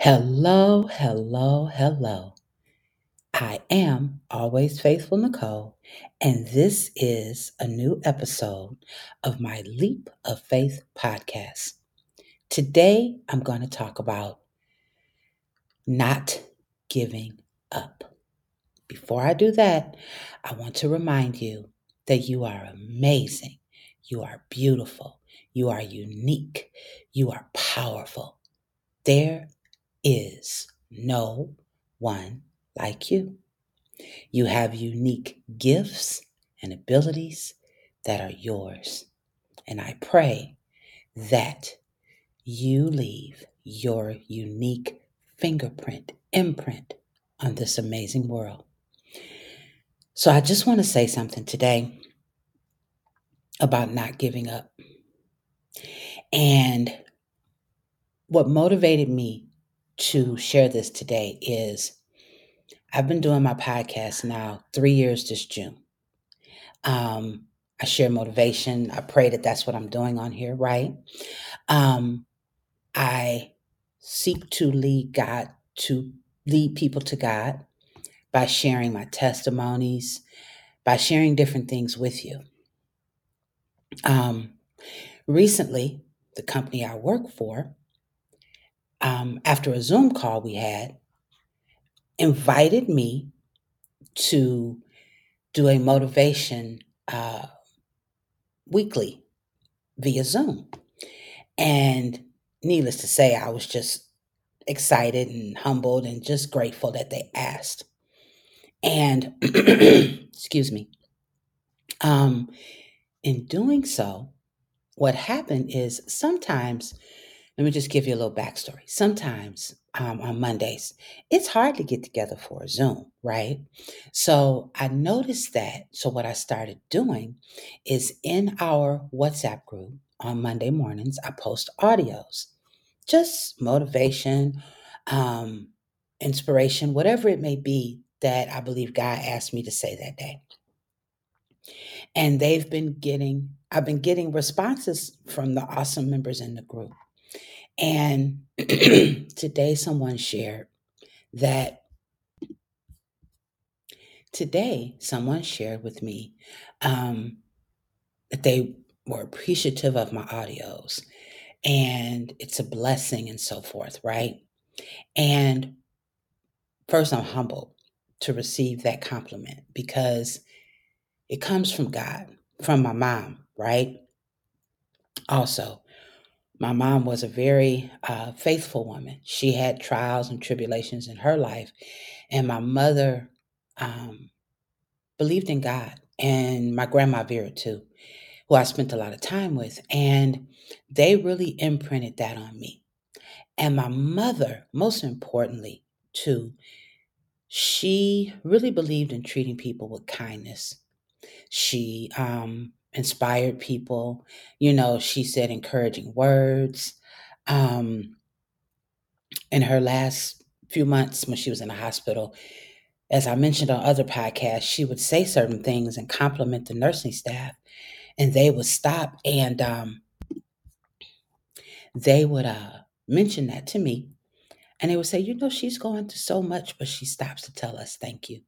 Hello, hello, hello. I am always faithful Nicole, and this is a new episode of my Leap of Faith podcast. Today, I'm going to talk about not giving up. Before I do that, I want to remind you that you are amazing, you are beautiful, you are unique, you are powerful. There is no one like you. You have unique gifts and abilities that are yours. And I pray that you leave your unique fingerprint, imprint on this amazing world. So I just want to say something today about not giving up. And what motivated me to share this today is I've been doing my podcast now three years this June. Um, I share motivation. I pray that that's what I'm doing on here, right? Um, I seek to lead God, to lead people to God by sharing my testimonies, by sharing different things with you. Um, recently, the company I work for um, after a Zoom call we had, invited me to do a motivation uh, weekly via Zoom. And needless to say, I was just excited and humbled and just grateful that they asked. And, excuse me, um, in doing so, what happened is sometimes let me just give you a little backstory. Sometimes um, on Mondays, it's hard to get together for a Zoom, right? So I noticed that. So what I started doing is in our WhatsApp group on Monday mornings, I post audios, just motivation, um, inspiration, whatever it may be that I believe God asked me to say that day. And they've been getting, I've been getting responses from the awesome members in the group. And today, someone shared that today, someone shared with me um, that they were appreciative of my audios and it's a blessing and so forth, right? And first, I'm humbled to receive that compliment because it comes from God, from my mom, right? Also, my mom was a very uh, faithful woman. She had trials and tribulations in her life. And my mother um, believed in God, and my grandma Vera, too, who I spent a lot of time with. And they really imprinted that on me. And my mother, most importantly, too, she really believed in treating people with kindness. She um, inspired people. You know, she said encouraging words. Um, in her last few months when she was in the hospital, as I mentioned on other podcasts, she would say certain things and compliment the nursing staff, and they would stop and um, they would uh, mention that to me. And they would say, You know, she's going through so much, but she stops to tell us thank you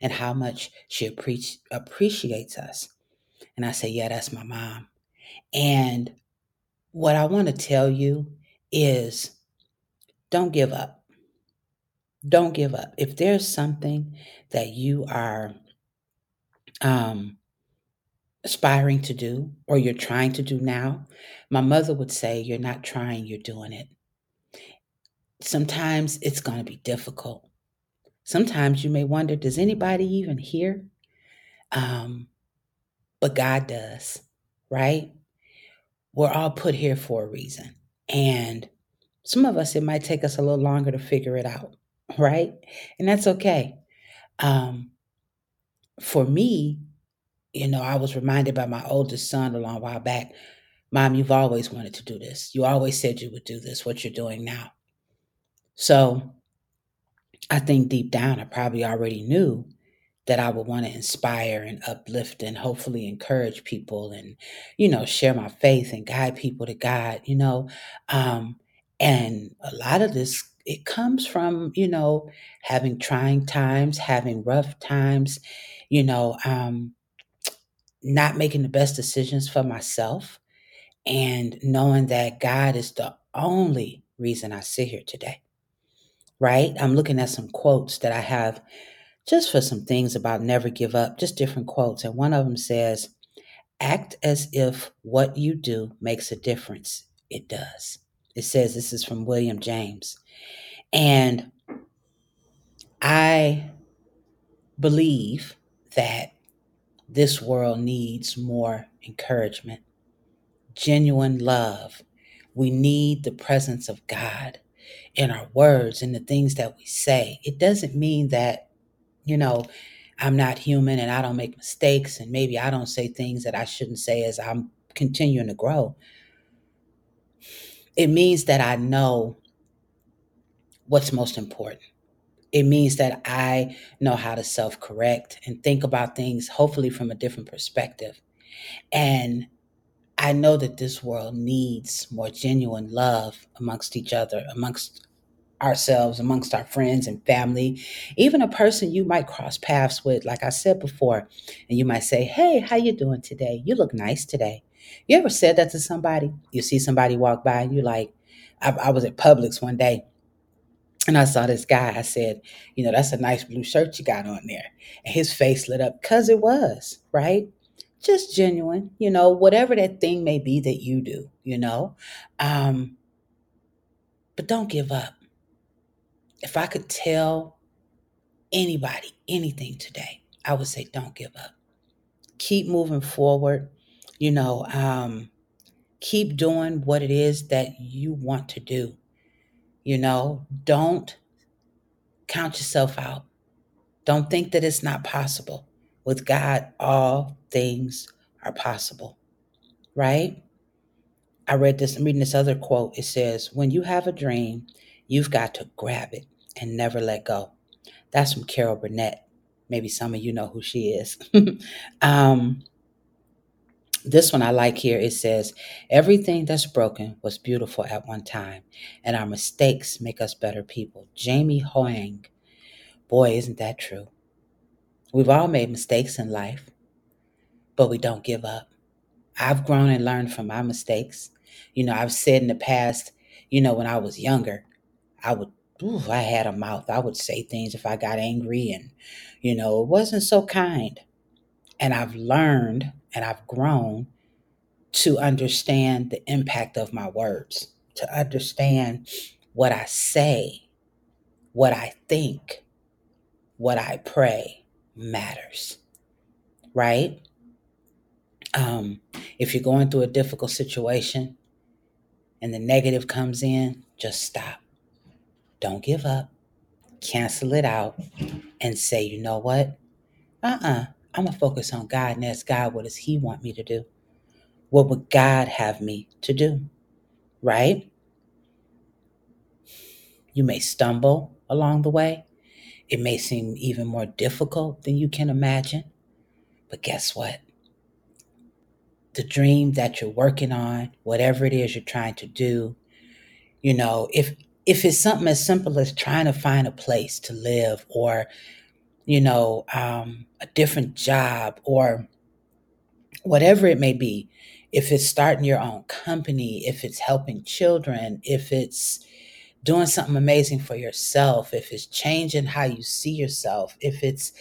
and how much she appreci- appreciates us. And I say, Yeah, that's my mom. And what I want to tell you is don't give up. Don't give up. If there's something that you are um, aspiring to do or you're trying to do now, my mother would say, You're not trying, you're doing it. Sometimes it's going to be difficult. Sometimes you may wonder, Does anybody even hear? Um, but God does, right? We're all put here for a reason. And some of us, it might take us a little longer to figure it out, right? And that's okay. Um, for me, you know, I was reminded by my oldest son a long while back Mom, you've always wanted to do this. You always said you would do this, what you're doing now. So I think deep down, I probably already knew that I would want to inspire and uplift and hopefully encourage people and, you know, share my faith and guide people to God, you know. Um, and a lot of this it comes from, you know, having trying times, having rough times, you know, um, not making the best decisions for myself, and knowing that God is the only reason I sit here today. Right? I'm looking at some quotes that I have just for some things about never give up, just different quotes. And one of them says, Act as if what you do makes a difference. It does. It says this is from William James. And I believe that this world needs more encouragement, genuine love. We need the presence of God in our words and the things that we say. It doesn't mean that, you know, I'm not human and I don't make mistakes and maybe I don't say things that I shouldn't say as I'm continuing to grow. It means that I know what's most important. It means that I know how to self correct and think about things, hopefully, from a different perspective. And I know that this world needs more genuine love amongst each other, amongst ourselves, amongst our friends and family, even a person you might cross paths with, like I said before, and you might say, Hey, how you doing today? You look nice today. You ever said that to somebody? You see somebody walk by and you like, I, I was at Publix one day and I saw this guy. I said, you know, that's a nice blue shirt you got on there. And his face lit up because it was, right? Just genuine, you know, whatever that thing may be that you do, you know. Um, but don't give up. If I could tell anybody anything today, I would say don't give up. Keep moving forward, you know, um, keep doing what it is that you want to do you know, don't count yourself out. Don't think that it's not possible. With God, all things are possible, right? I read this, I'm reading this other quote. It says, When you have a dream, you've got to grab it and never let go. That's from Carol Burnett. Maybe some of you know who she is. um, this one I like here. It says, Everything that's broken was beautiful at one time, and our mistakes make us better people. Jamie Hoang. Boy, isn't that true? We've all made mistakes in life, but we don't give up. I've grown and learned from my mistakes. You know, I've said in the past, you know, when I was younger, I would, ooh, I had a mouth. I would say things if I got angry and, you know, it wasn't so kind. And I've learned and I've grown to understand the impact of my words, to understand what I say, what I think, what I pray matters, right? Um, if you're going through a difficult situation and the negative comes in, just stop. Don't give up. Cancel it out and say, you know what? Uh uh-uh. uh I'm going to focus on God and ask God, what does He want me to do? What would God have me to do? Right? You may stumble along the way. It may seem even more difficult than you can imagine. But guess what? The dream that you're working on, whatever it is you're trying to do, you know, if if it's something as simple as trying to find a place to live or you know, um, a different job or whatever it may be, if it's starting your own company, if it's helping children, if it's doing something amazing for yourself, if it's changing how you see yourself, if it's,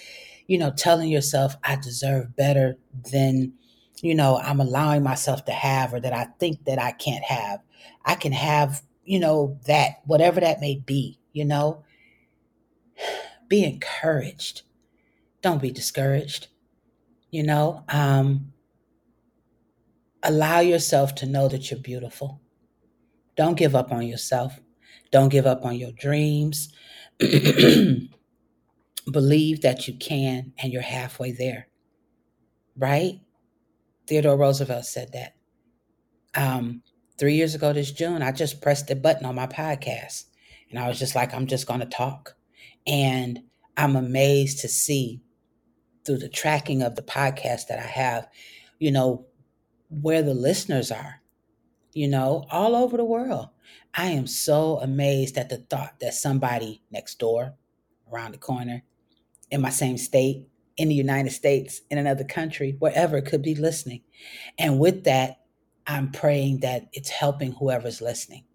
you know, telling yourself, I deserve better than, you know, I'm allowing myself to have or that I think that I can't have. I can have, you know, that, whatever that may be, you know, be encouraged. Don't be discouraged. You know, um, allow yourself to know that you're beautiful. Don't give up on yourself. Don't give up on your dreams. Believe that you can and you're halfway there. Right? Theodore Roosevelt said that. Um, three years ago this June, I just pressed the button on my podcast and I was just like, I'm just going to talk. And I'm amazed to see through the tracking of the podcast that I have, you know, where the listeners are, you know, all over the world. I am so amazed at the thought that somebody next door, around the corner, in my same state, in the United States, in another country, wherever could be listening. And with that, I'm praying that it's helping whoever's listening.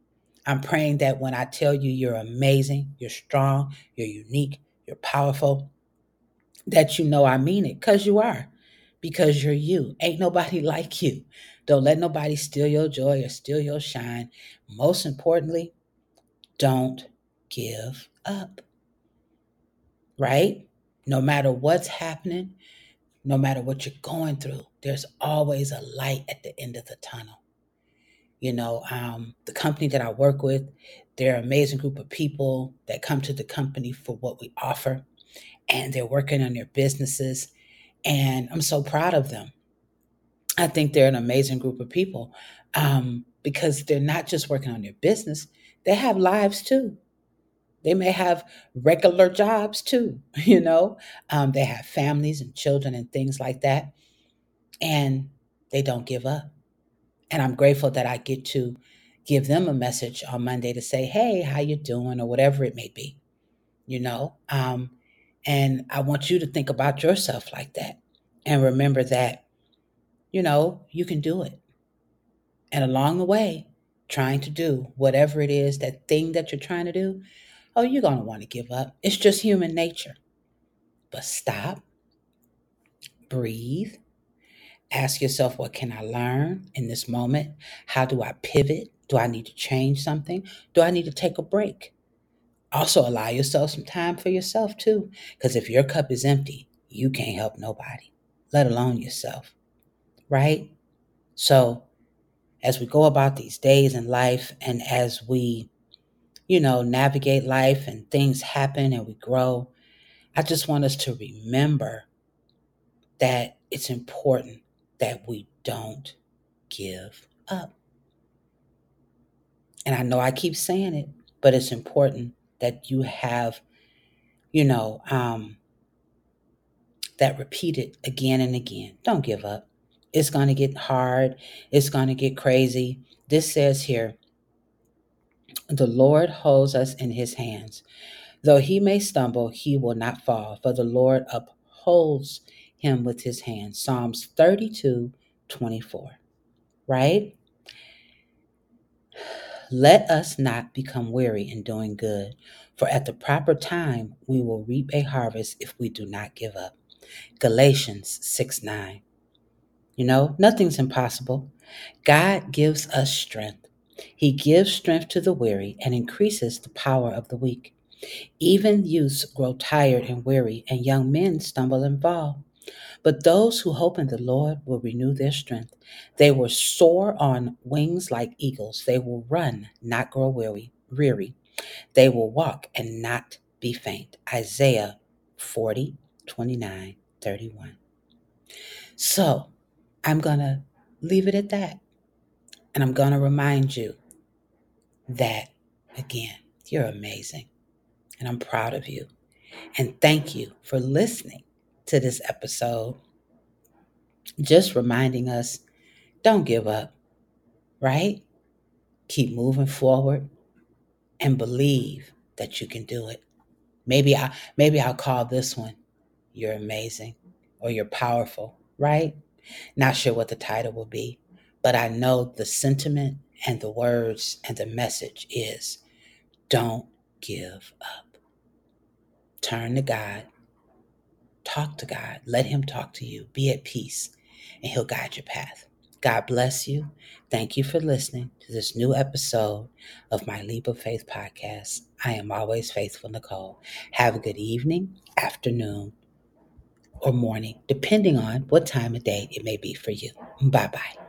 I'm praying that when I tell you you're amazing, you're strong, you're unique, you're powerful, that you know I mean it because you are, because you're you. Ain't nobody like you. Don't let nobody steal your joy or steal your shine. Most importantly, don't give up. Right? No matter what's happening, no matter what you're going through, there's always a light at the end of the tunnel. You know, um, the company that I work with, they're an amazing group of people that come to the company for what we offer, and they're working on their businesses. And I'm so proud of them. I think they're an amazing group of people um, because they're not just working on their business, they have lives too. They may have regular jobs too, you know. Um, they have families and children and things like that, and they don't give up. And I'm grateful that I get to give them a message on Monday to say, "Hey, how you doing?" or whatever it may be, you know. Um, and I want you to think about yourself like that, and remember that, you know, you can do it. And along the way, trying to do whatever it is, that thing that you're trying to do, oh, you're going to want to give up. It's just human nature. But stop, breathe, ask yourself, what can I learn in this moment? How do I pivot? Do I need to change something? Do I need to take a break? Also, allow yourself some time for yourself too. Because if your cup is empty, you can't help nobody, let alone yourself. Right? So, as we go about these days in life and as we, you know, navigate life and things happen and we grow, I just want us to remember that it's important that we don't give up. And I know I keep saying it, but it's important that you have, you know, um, that repeated again and again. Don't give up. It's going to get hard. It's going to get crazy. This says here, the Lord holds us in his hands. Though he may stumble, he will not fall, for the Lord upholds him with his hand. Psalms 32 24. Right? Let us not become weary in doing good, for at the proper time we will reap a harvest if we do not give up. Galatians 6 9. You know, nothing's impossible. God gives us strength. He gives strength to the weary and increases the power of the weak. Even youths grow tired and weary, and young men stumble and fall. But those who hope in the Lord will renew their strength. They will soar on wings like eagles. They will run, not grow weary. weary. They will walk and not be faint. Isaiah 40, 29, 31. So I'm going to leave it at that. And I'm going to remind you that, again, you're amazing. And I'm proud of you. And thank you for listening to this episode. Just reminding us don't give up, right? Keep moving forward and believe that you can do it. Maybe I maybe I'll call this one you're amazing or you're powerful, right? Not sure what the title will be, but I know the sentiment and the words and the message is don't give up. Turn to God Talk to God. Let Him talk to you. Be at peace, and He'll guide your path. God bless you. Thank you for listening to this new episode of my Leap of Faith podcast. I am always faithful, Nicole. Have a good evening, afternoon, or morning, depending on what time of day it may be for you. Bye bye.